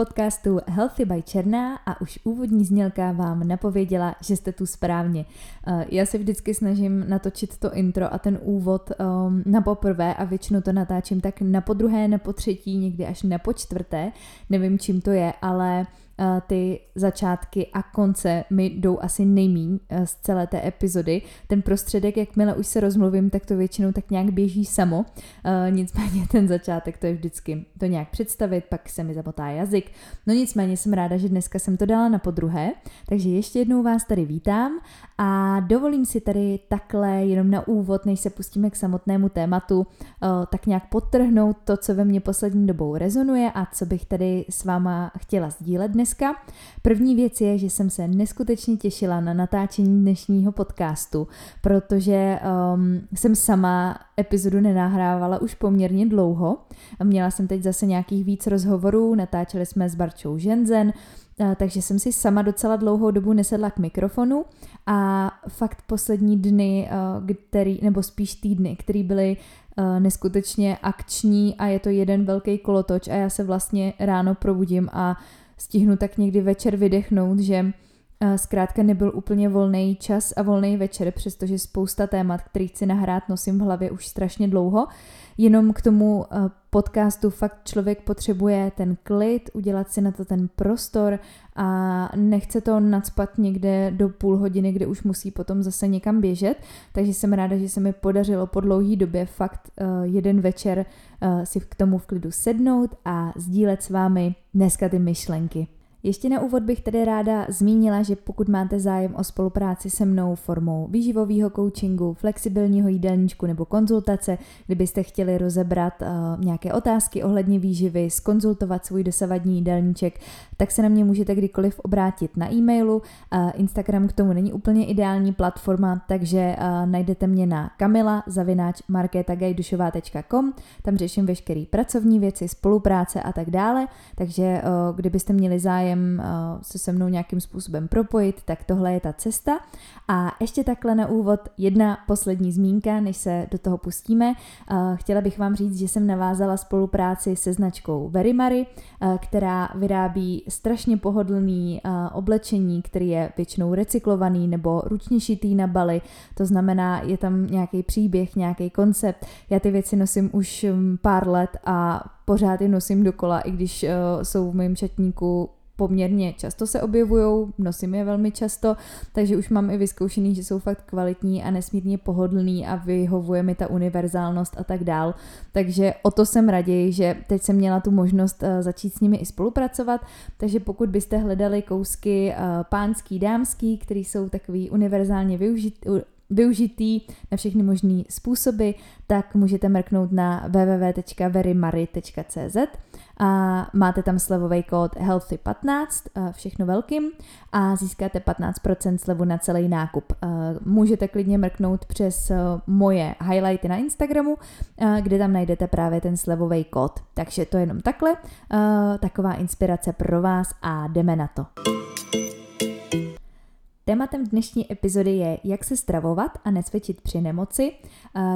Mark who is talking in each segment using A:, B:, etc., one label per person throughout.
A: podcastu Healthy by Černá a už úvodní znělka vám napověděla, že jste tu správně. Eh, já se vždycky snažím natočit to intro a ten úvod um, na poprvé a většinou to natáčím tak na podruhé, na potřetí, někdy až na počtvrté. Nevím, čím to je, ale ty začátky a konce mi jdou asi nejmíň eh, z celé té epizody. Ten prostředek, jakmile už se rozmluvím, tak to většinou tak nějak běží samo. Eh, nicméně ten začátek to je vždycky to nějak představit, pak se mi zabotá jazyk. No nicméně jsem ráda, že dneska jsem to dala na podruhé, takže ještě jednou vás tady vítám a dovolím si tady takhle jenom na úvod, než se pustíme k samotnému tématu, tak nějak podtrhnout to, co ve mně poslední dobou rezonuje a co bych tady s váma chtěla sdílet dnes dneska. První věc je, že jsem se neskutečně těšila na natáčení dnešního podcastu, protože um, jsem sama epizodu nenahrávala už poměrně dlouho. Měla jsem teď zase nějakých víc rozhovorů, natáčeli jsme s Barčou Ženzen, takže jsem si sama docela dlouhou dobu nesedla k mikrofonu a fakt poslední dny, eh, který, nebo spíš týdny, které byly eh, neskutečně akční a je to jeden velký kolotoč a já se vlastně ráno probudím a stihnu tak někdy večer vydechnout, že zkrátka nebyl úplně volný čas a volný večer, přestože spousta témat, který chci nahrát, nosím v hlavě už strašně dlouho. Jenom k tomu eh, podcastu fakt člověk potřebuje ten klid, udělat si na to ten prostor a nechce to nadspat někde do půl hodiny, kde už musí potom zase někam běžet. Takže jsem ráda, že se mi podařilo po dlouhý době fakt uh, jeden večer uh, si k tomu v klidu sednout a sdílet s vámi dneska ty myšlenky. Ještě na úvod bych tedy ráda zmínila, že pokud máte zájem o spolupráci se mnou formou výživového coachingu, flexibilního jídelníčku nebo konzultace, kdybyste chtěli rozebrat uh, nějaké otázky ohledně výživy, skonzultovat svůj dosavadní jídelníček, tak se na mě můžete kdykoliv obrátit na e-mailu. Uh, Instagram k tomu není úplně ideální platforma, takže uh, najdete mě na kamila zavináč tam řeším veškeré pracovní věci, spolupráce a tak dále, takže uh, kdybyste měli zájem zájem eh, se se mnou nějakým způsobem propojit, tak tohle je ta cesta. A ještě takhle na úvod jedna poslední zmínka, než se do toho pustíme. Eh, chtěla bych vám říct, že jsem navázala spolupráci se značkou Verimary, eh, která vyrábí strašně pohodlný oblečení, který je většinou recyklovaný nebo ručně šitý na baly. To znamená, je tam nějaký příběh, nějaký koncept. Já ty věci nosím už hm, pár let a pořád je nosím dokola, i když uh, jsou v mém šatníku poměrně často se objevují, nosím je velmi často, takže už mám i vyzkoušený, že jsou fakt kvalitní a nesmírně pohodlný a vyhovuje mi ta univerzálnost a tak dál. Takže o to jsem raději, že teď jsem měla tu možnost uh, začít s nimi i spolupracovat, takže pokud byste hledali kousky uh, pánský, dámský, které jsou takový univerzálně využit, využitý na všechny možné způsoby, tak můžete mrknout na www.verimary.cz a máte tam slevový kód HEALTHY15, všechno velkým a získáte 15% slevu na celý nákup. Můžete klidně mrknout přes moje highlighty na Instagramu, kde tam najdete právě ten slevový kód. Takže to je jenom takhle, taková inspirace pro vás a jdeme na to. Tématem dnešní epizody je, jak se stravovat a nesvědčit při nemoci.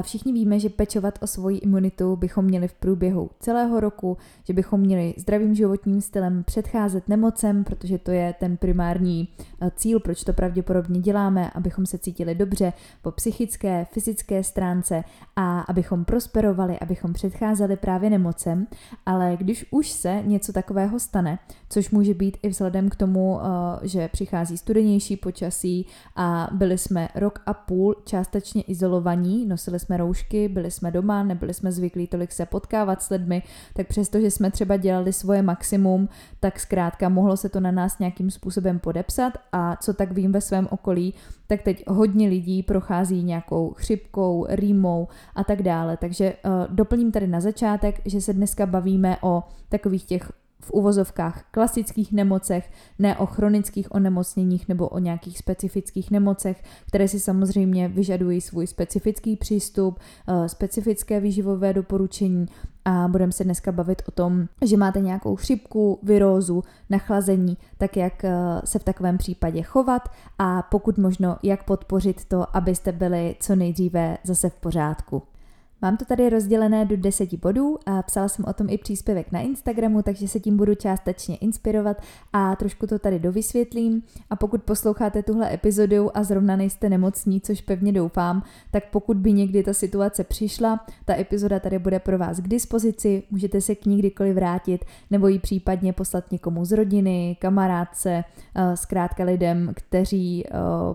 A: Všichni víme, že pečovat o svoji imunitu bychom měli v průběhu celého roku, že bychom měli zdravým životním stylem předcházet nemocem, protože to je ten primární cíl, proč to pravděpodobně děláme, abychom se cítili dobře po psychické, fyzické stránce a abychom prosperovali, abychom předcházeli právě nemocem. Ale když už se něco takového stane, což může být i vzhledem k tomu, že přichází studenější počas počasí a byli jsme rok a půl částečně izolovaní, nosili jsme roušky, byli jsme doma, nebyli jsme zvyklí tolik se potkávat s lidmi, tak přesto, že jsme třeba dělali svoje maximum, tak zkrátka mohlo se to na nás nějakým způsobem podepsat a co tak vím ve svém okolí, tak teď hodně lidí prochází nějakou chřipkou, rýmou a tak dále. Takže uh, doplním tady na začátek, že se dneska bavíme o takových těch v uvozovkách klasických nemocech, ne o chronických onemocněních nebo o nějakých specifických nemocech, které si samozřejmě vyžadují svůj specifický přístup, eh, specifické výživové doporučení a budeme se dneska bavit o tom, že máte nějakou chřipku, virózu, nachlazení, tak jak eh, se v takovém případě chovat a pokud možno, jak podpořit to, abyste byli co nejdříve zase v pořádku. Mám to tady rozdělené do deseti bodů a psala jsem o tom i příspěvek na Instagramu, takže se tím budu částečně inspirovat a trošku to tady dovysvětlím. A pokud posloucháte tuhle epizodu a zrovna nejste nemocní, což pevně doufám, tak pokud by někdy ta situace přišla, ta epizoda tady bude pro vás k dispozici, můžete se k ní kdykoliv vrátit nebo ji případně poslat někomu z rodiny, kamarádce, eh, zkrátka lidem, kteří eh,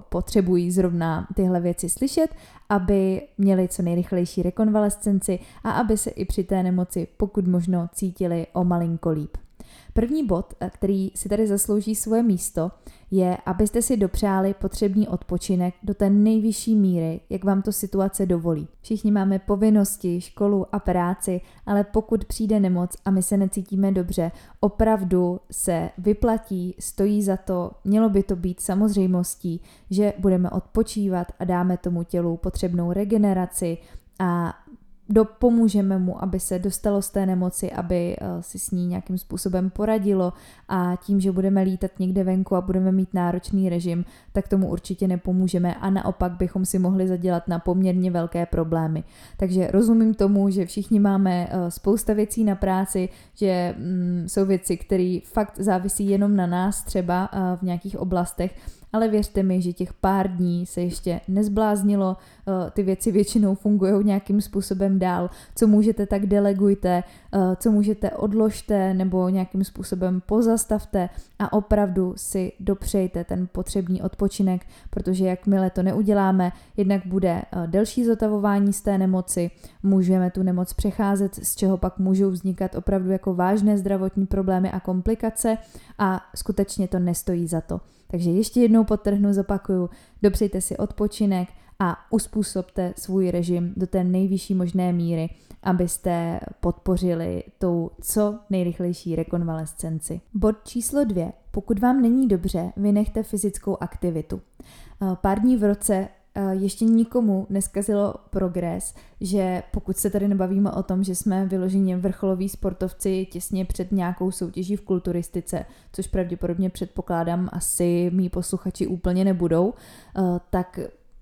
A: potřebují zrovna tyhle věci slyšet aby měli co nejrychlejší rekonvalescenci a aby se i při té nemoci pokud možno cítili o malinko líp. První bod, eh, který si tady zaslouží svoje místo, je, abyste si dopřáli potřebný odpočinek do té nejvyšší míry, jak vám to situace dovolí. Všichni máme povinnosti, školu a práci, ale pokud přijde nemoc a my se necítíme dobře, opravdu se vyplatí, stojí za to, mělo by to být samozřejmostí, že budeme odpočívat a dáme tomu tělu potřebnou regeneraci a dopomůžeme mu, aby se dostalo z té nemoci, aby eh, si s ní nějakým způsobem poradilo a tím, že budeme lítat někde venku a budeme mít náročný režim, tak tomu určitě nepomůžeme a naopak bychom si mohli zadělat na poměrně velké problémy. Takže rozumím tomu, že všichni máme eh, spousta věcí na práci, že mm, jsou věci, které fakt závisí jenom na nás třeba eh, v nějakých oblastech, ale věřte mi, že těch pár dní se ještě nezbláznilo, eh, ty věci většinou fungují nějakým způsobem dál, co můžete tak delegujte, co můžete odložte nebo nějakým způsobem pozastavte a opravdu si dopřejte ten potřebný odpočinek, protože jakmile to neuděláme, jednak bude eh, delší zotavování z té nemoci, můžeme tu nemoc přecházet, z čeho pak můžou vznikat opravdu jako vážné zdravotní problémy a komplikace a skutečně to nestojí za to. Takže ještě jednou potrhnu, zopakuju, dopřejte si odpočinek a uspůsobte svůj režim do té nejvyšší možné míry, abyste podpořili tou co nejrychlejší rekonvalescenci. Bod číslo dvě. Pokud vám není dobře, vynechte fyzickou aktivitu. Pár dní v roce Eh, ještě nikomu neskazilo progres, že pokud se tady nebavíme o tom, že jsme vyloženě vrcholoví sportovci těsně před nějakou soutěží v kulturistice, což pravděpodobně předpokládám asi mý posluchači úplně nebudou, eh, tak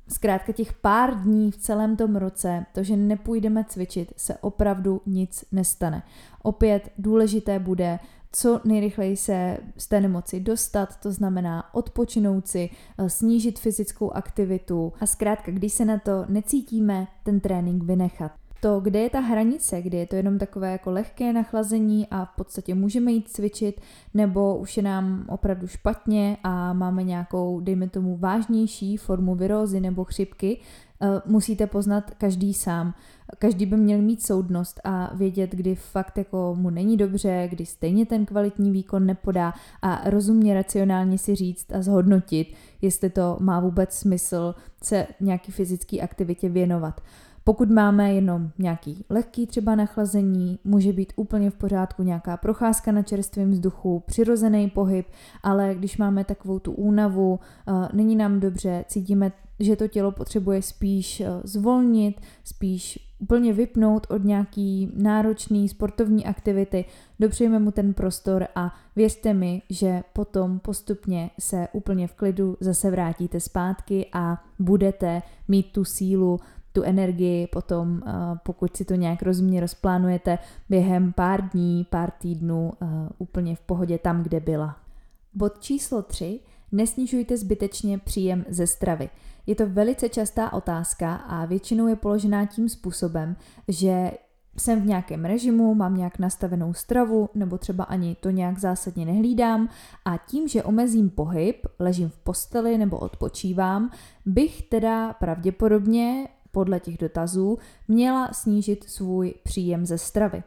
A: zkrátka těch pár dní v celém tom roce, to, že nepůjdeme cvičit, se opravdu nic nestane. Opět důležité bude co nejrychleji se z té nemoci dostat, to znamená odpočinout si, eh, snížit fyzickou aktivitu a zkrátka, když se na to necítíme, ten trénink vynechat. To, kde je ta hranice, kde je to jenom takové jako lehké nachlazení a v podstatě můžeme jít cvičit, nebo už je nám opravdu špatně a máme nějakou, dejme tomu, vážnější formu virózy nebo chřipky, Eh, musíte poznat každý sám. Každý by měl mít soudnost a vědět, kdy fakt jako mu není dobře, kdy stejně ten kvalitní výkon nepodá a rozumně racionálně si říct a zhodnotit, jestli to má vůbec smysl se nějaký fyzické aktivitě věnovat. Pokud máme jenom nějaký lehký třeba nachlazení, může být úplně v pořádku nějaká procházka na čerstvém vzduchu, přirozený pohyb, ale když máme takovou tu únavu, eh, není nám dobře, cítíme že to tělo potřebuje spíš eh, zvolnit, spíš úplně vypnout od nějaký náročný sportovní aktivity, dopřejeme mu ten prostor a věřte mi, že potom postupně se úplně v klidu zase vrátíte zpátky a budete mít tu sílu, tu energii potom, eh, pokud si to nějak rozumně rozplánujete, během pár dní, pár týdnů eh, úplně v pohodě tam, kde byla. Bod číslo 3. Nesnižujte zbytečně příjem ze stravy. Je to velice častá otázka a většinou je položená tím způsobem, že jsem v nějakém režimu, mám nějak nastavenou stravu, nebo třeba ani to nějak zásadně nehlídám a tím, že omezím pohyb, ležím v posteli nebo odpočívám, bych teda pravděpodobně podle těch dotazů měla snížit svůj příjem ze stravy.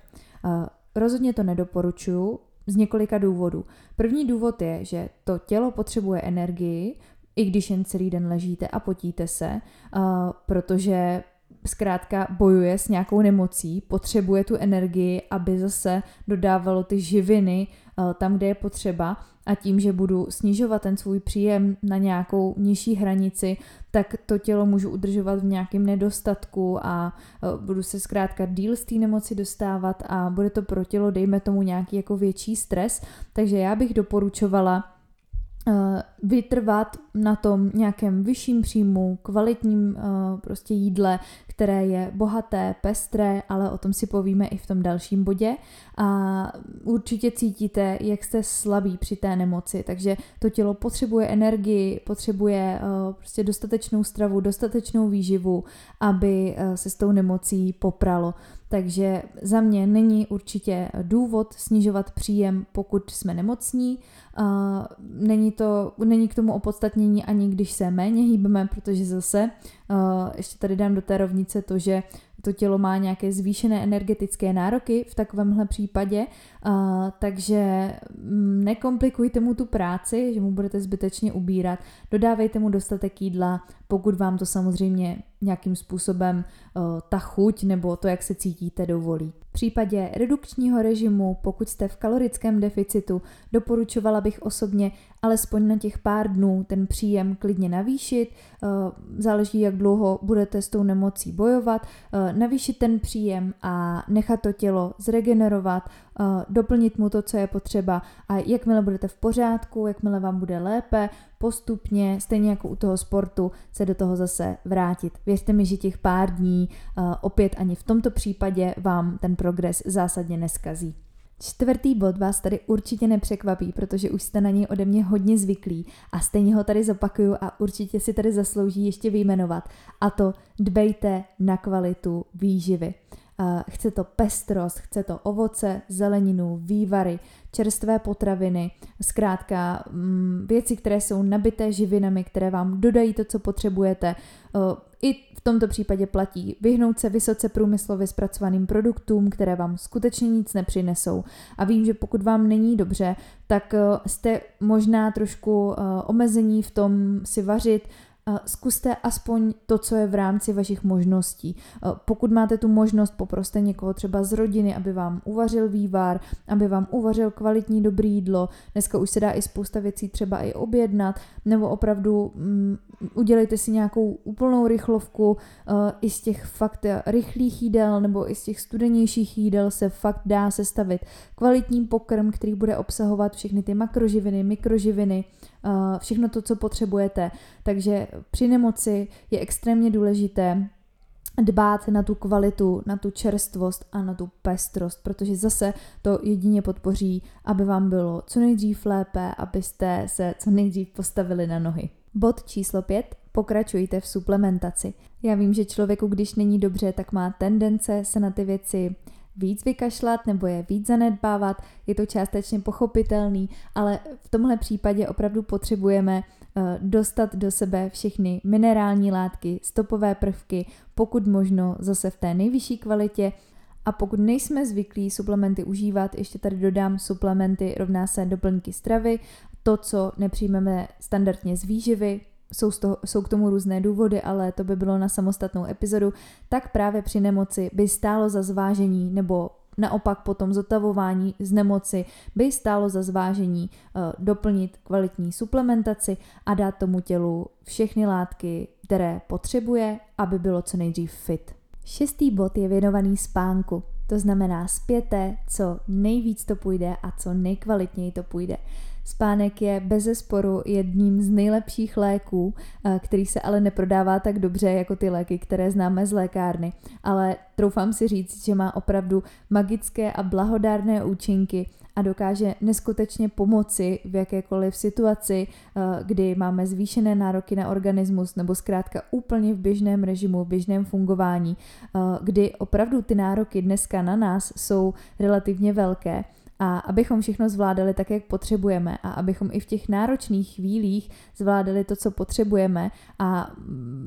A: Eh, rozhodně to nedoporučuju z několika důvodů. První důvod je, že to tělo potřebuje energii, i když jen celý den ležíte a potíte se, uh, protože zkrátka bojuje s nějakou nemocí, potřebuje tu energii, aby zase dodávalo ty živiny tam, kde je potřeba a tím, že budu snižovat ten svůj příjem na nějakou nižší hranici, tak to tělo můžu udržovat v nějakém nedostatku a uh, budu se zkrátka díl z té nemoci dostávat a bude to pro tělo, dejme tomu nějaký jako větší stres, takže já bych doporučovala Eh, vytrvat na tom nějakém vyšším příjmu, kvalitním prostě jídle, které je bohaté, pestré, ale o tom si povíme i v tom dalším bodě. A určitě cítíte, jak jste slabí při té nemoci, takže to tělo potřebuje energii, potřebuje uh, prostě dostatečnou stravu, dostatečnou výživu, aby uh, se s tou nemocí popralo. Takže za mě není určitě důvod snižovat příjem, pokud jsme nemocní. Není, to, není k tomu opodstatnění ani když se méně hýbeme, protože zase ještě tady dám do té rovnice to, že to tělo má nějaké zvýšené energetické nároky v takovémhle případě, takže mm, nekomplikujte mu tu práci, že mu budete zbytečně ubírat, dodávejte mu dostatek jídla, pokud vám to samozřejmě nějakým způsobem ta chuť nebo to, jak se cítíte, dovolí. V případě redukčního režimu, pokud jste v kalorickém deficitu, doporučovala bych osobně alespoň na těch pár dnů ten příjem klidně navýšit, záleží, jak dlouho budete s tou nemocí bojovat, navýšit ten příjem a nechat to tělo zregenerovat, doplnit mu to, co je potřeba a jakmile budete v pořádku, jakmile vám bude lépe, postupně, stejně jako u toho sportu, se do toho zase vrátit. Věřte mi, že těch pár dní opět ani v tomto případě vám ten progres zásadně neskazí. Čtvrtý bod vás tady určitě nepřekvapí, protože už jste na něj ode mě hodně zvyklí a stejně ho tady zopakuju a určitě si tady zaslouží ještě vyjmenovat. A to dbejte na kvalitu výživy. Chce to pestrost, chce to ovoce, zeleninu, vývary, čerstvé potraviny, zkrátka mm, věci, které jsou nabité živinami, které vám dodají to, co potřebujete. I v tomto případě platí vyhnout se vysoce průmyslově zpracovaným produktům, které vám skutečně nic nepřinesou. A vím, že pokud vám není dobře, tak jste možná trošku omezení v tom si vařit zkuste aspoň to, co je v rámci vašich možností. Pokud máte tu možnost, poproste někoho třeba z rodiny, aby vám uvařil vývar, aby vám uvařil kvalitní dobrý jídlo. Dneska už se dá i spousta věcí třeba i objednat, nebo opravdu um, udělejte si nějakou úplnou rychlovku. Uh, I z těch fakt rychlých jídel nebo i z těch studenějších jídel se fakt dá sestavit kvalitní pokrm, který bude obsahovat všechny ty makroživiny, mikroživiny, uh, všechno to, co potřebujete. Takže při nemoci je extrémně důležité dbát na tu kvalitu, na tu čerstvost a na tu pestrost, protože zase to jedině podpoří, aby vám bylo co nejdřív lépe, abyste se co nejdřív postavili na nohy. Bod číslo 5. Pokračujte v suplementaci. Já vím, že člověku, když není dobře, tak má tendence se na ty věci víc vykašlat nebo je víc zanedbávat, je to částečně pochopitelný, ale v tomhle případě opravdu potřebujeme eh, dostat do sebe všechny minerální látky, stopové prvky, pokud možno zase v té nejvyšší kvalitě, a pokud nejsme zvyklí suplementy užívat, ještě tady dodám suplementy rovná se doplňky stravy, to, co nepřijmeme standardně z výživy, jsou, z toho, jsou k tomu různé důvody, ale to by bylo na samostatnou epizodu, tak právě při nemoci by stálo za zvážení nebo naopak potom zotavování z nemoci by stálo za zvážení uh, doplnit kvalitní suplementaci a dát tomu tělu všechny látky, které potřebuje, aby bylo co nejdřív fit. Šestý bod je věnovaný spánku. To znamená spěte, co nejvíc to půjde a co nejkvalitněji to půjde. Spánek je bez sporu jedním z nejlepších léků, eh, který se ale neprodává tak dobře jako ty léky, které známe z lékárny. Ale troufám si říct, že má opravdu magické a blahodárné účinky a dokáže neskutečně pomoci v jakékoliv situaci, eh, kdy máme zvýšené nároky na organismus nebo zkrátka úplně v běžném režimu, v běžném fungování, eh, kdy opravdu ty nároky dneska na nás jsou relativně velké a abychom všechno zvládali tak, jak potřebujeme a abychom i v těch náročných chvílích zvládali to, co potřebujeme a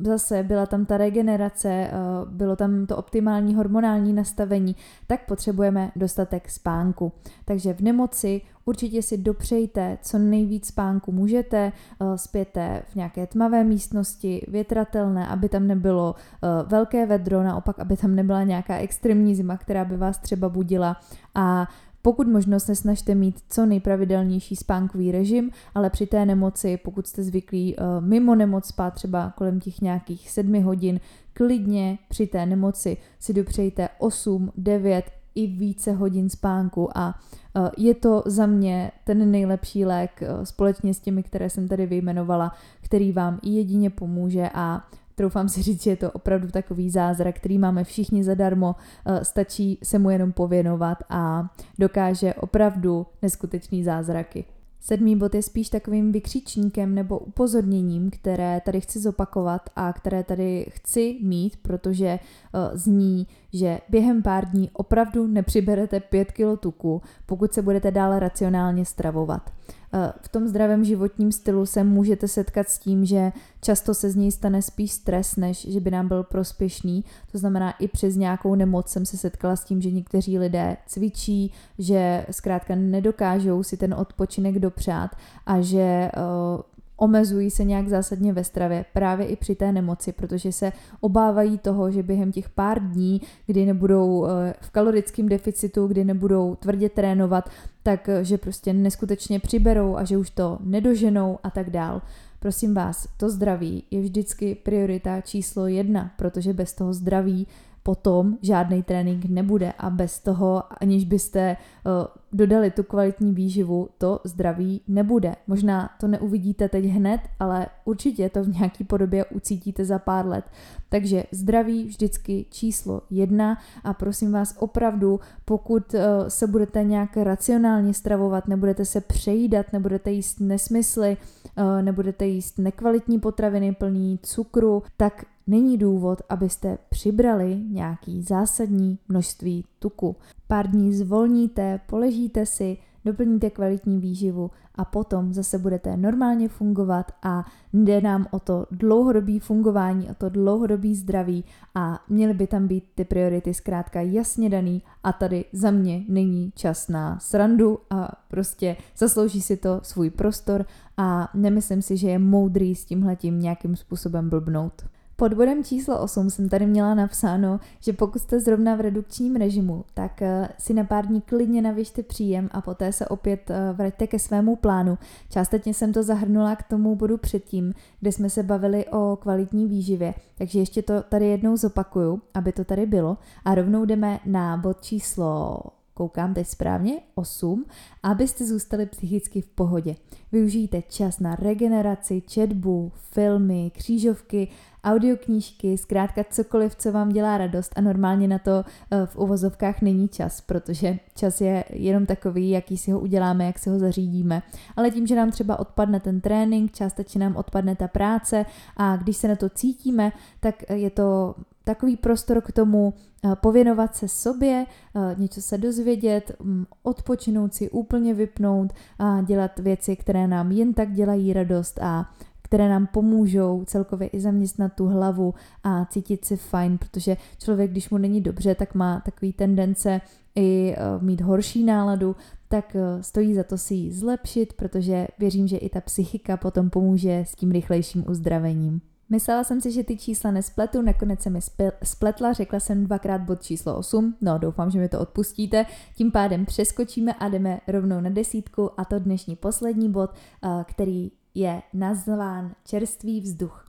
A: zase byla tam ta regenerace, eh, bylo tam to optimální hormonální nastavení, tak potřebujeme dostatek spánku. Takže v nemoci určitě si dopřejte co nejvíc spánku můžete, eh, spěte v nějaké tmavé místnosti, větratelné, aby tam nebylo eh, velké vedro, naopak, aby tam nebyla nějaká extrémní zima, která by vás třeba budila a pokud možno se snažte mít co nejpravidelnější spánkový režim, ale při té nemoci, pokud jste zvyklí uh, mimo nemoc spát třeba kolem těch nějakých sedmi hodin, klidně při té nemoci si dopřejte 8, 9 i více hodin spánku. A uh, je to za mě ten nejlepší lék uh, společně s těmi, které jsem tady vyjmenovala, který vám jedině pomůže a troufám si říct, že je to opravdu takový zázrak, který máme všichni zadarmo, eh, stačí se mu jenom pověnovat a dokáže opravdu neskutečný zázraky. Sedmý bod je spíš takovým vykřičníkem nebo upozorněním, které tady chci zopakovat a které tady chci mít, protože uh, zní, že během pár dní opravdu nepřiberete 5 kg tuku, pokud se budete dále racionálně stravovat. Eh, v tom zdravém životním stylu se můžete setkat s tím, že často se z něj stane spíš stres, než že by nám byl prospěšný. To znamená, i přes nějakou nemoc jsem se setkala s tím, že někteří lidé cvičí, že zkrátka nedokážou si ten odpočinek dopřát a že uh, omezují se nějak zásadně ve stravě právě i při té nemoci, protože se obávají toho, že během těch pár dní, kdy nebudou eh, v kalorickém deficitu, kdy nebudou tvrdě trénovat, tak eh, že prostě neskutečně přiberou a že už to nedoženou a tak dál. Prosím vás, to zdraví je vždycky priorita číslo jedna, protože bez toho zdraví potom žádný trénink nebude a bez toho, aniž byste uh, dodali tu kvalitní výživu, to zdraví nebude. Možná to neuvidíte teď hned, ale určitě to v nějaký podobě ucítíte za pár let. Takže zdraví vždycky číslo jedna a prosím vás opravdu, pokud uh, se budete nějak racionálně stravovat, nebudete se přejídat, nebudete jíst nesmysly, uh, nebudete jíst nekvalitní potraviny plný cukru, tak není důvod, abyste přibrali nějaký zásadní množství tuku. Pár dní zvolníte, poležíte si, doplníte kvalitní výživu a potom zase budete normálně fungovat a jde nám o to dlouhodobý fungování, o to dlouhodobý zdraví a měly by tam být ty priority zkrátka jasně daný a tady za mě není čas na srandu a prostě zaslouží si to svůj prostor a nemyslím si, že je moudrý s tímhletím nějakým způsobem blbnout. Pod bodem číslo 8 jsem tady měla napsáno, že pokud jste zrovna v redukčním režimu, tak eh, si na pár dní klidně navěžte příjem a poté se opět eh, vraťte ke svému plánu. Částečně jsem to zahrnula k tomu bodu předtím, kde jsme se bavili o kvalitní výživě, takže ještě to tady jednou zopakuju, aby to tady bylo a rovnou jdeme na bod číslo koukám teď správně, 8, abyste zůstali psychicky v pohodě. Využijte čas na regeneraci, četbu, filmy, křížovky audioknížky, zkrátka cokoliv, co vám dělá radost a normálně na to eh, v uvozovkách není čas, protože čas je jenom takový, jaký si ho uděláme, jak si ho zařídíme. Ale tím, že nám třeba odpadne ten trénink, částečně nám odpadne ta práce a když se na to cítíme, tak je to takový prostor k tomu eh, pověnovat se sobě, eh, něco se dozvědět, mm, odpočinout si, úplně vypnout a dělat věci, které nám jen tak dělají radost a které nám pomůžou celkově i zaměstnat tu hlavu a cítit si fajn, protože člověk, když mu není dobře, tak má takový tendence i eh, mít horší náladu, tak stojí za to si ji zlepšit, protože věřím, že i ta psychika potom pomůže s tím rychlejším uzdravením. Myslela jsem si, že ty čísla nespletu, nakonec se mi spletla, řekla jsem dvakrát bod číslo 8, no doufám, že mi to odpustíte, tím pádem přeskočíme a jdeme rovnou na desítku a to dnešní poslední bod, eh, který je nazván čerstvý vzduch.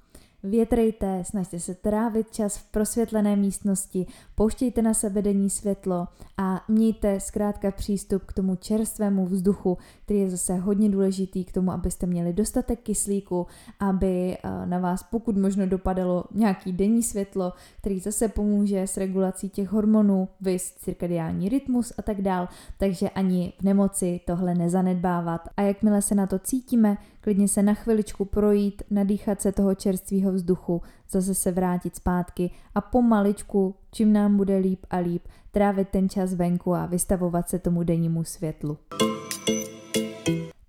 A: Větrejte, snažte se trávit čas v prosvětlené místnosti, pouštějte na sebe denní světlo a mějte zkrátka přístup k tomu čerstvému vzduchu, který je zase hodně důležitý k tomu, abyste měli dostatek kyslíku, aby eh, na vás pokud možno dopadalo nějaký denní světlo, který zase pomůže s regulací těch hormonů, vys cirkadiální rytmus a tak dál, takže ani v nemoci tohle nezanedbávat. A jakmile se na to cítíme, klidně se na chviličku projít, nadýchat se toho čerstvého vzduchu, zase se vrátit zpátky a pomaličku, čím nám bude líp a líp, trávit ten čas venku a vystavovat se tomu dennímu světlu.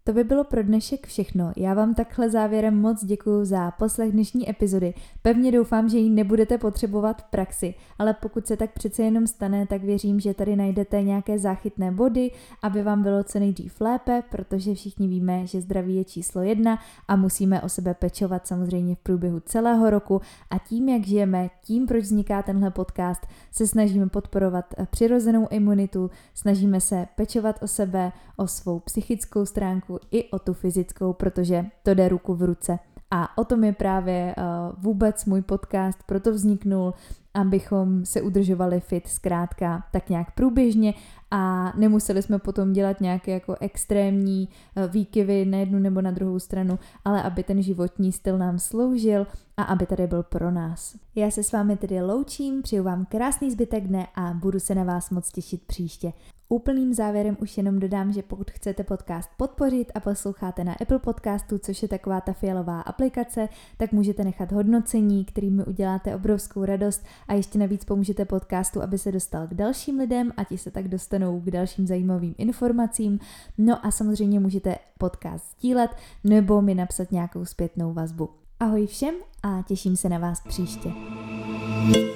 A: To by bylo pro dnešek všechno. Já vám takhle závěrem moc děkuji za poslech dnešní epizody. Pevně doufám, že ji nebudete potřebovat v praxi, ale pokud se tak přece jenom stane, tak věřím, že tady najdete nějaké záchytné body, aby vám bylo co nejdřív lépe, protože všichni víme, že zdraví je číslo jedna a musíme o sebe pečovat samozřejmě v průběhu celého roku a tím, jak žijeme, tím, proč vzniká tenhle podcast, se snažíme podporovat přirozenou imunitu, snažíme se pečovat o sebe, o svou psychickou stránku i o tu fyzickou, protože to jde ruku v ruce. A o tom je právě uh, vůbec můj podcast, proto vzniknul, abychom se udržovali fit zkrátka tak nějak průběžně a nemuseli jsme potom dělat nějaké jako extrémní uh, výkyvy na jednu nebo na druhou stranu, ale aby ten životní styl nám sloužil a aby tady byl pro nás. Já se s vámi tedy loučím, přeju vám krásný zbytek dne a budu se na vás moc těšit příště. Úplným závěrem už jenom dodám, že pokud chcete podcast podpořit a posloucháte na Apple Podcastu, což je taková ta fialová aplikace, tak můžete nechat hodnocení, kterými uděláte obrovskou radost a ještě navíc pomůžete podcastu, aby se dostal k dalším lidem a ti se tak dostanou k dalším zajímavým informacím. No a samozřejmě můžete podcast sdílet nebo mi napsat nějakou zpětnou vazbu. Ahoj všem a těším se na vás příště. thank you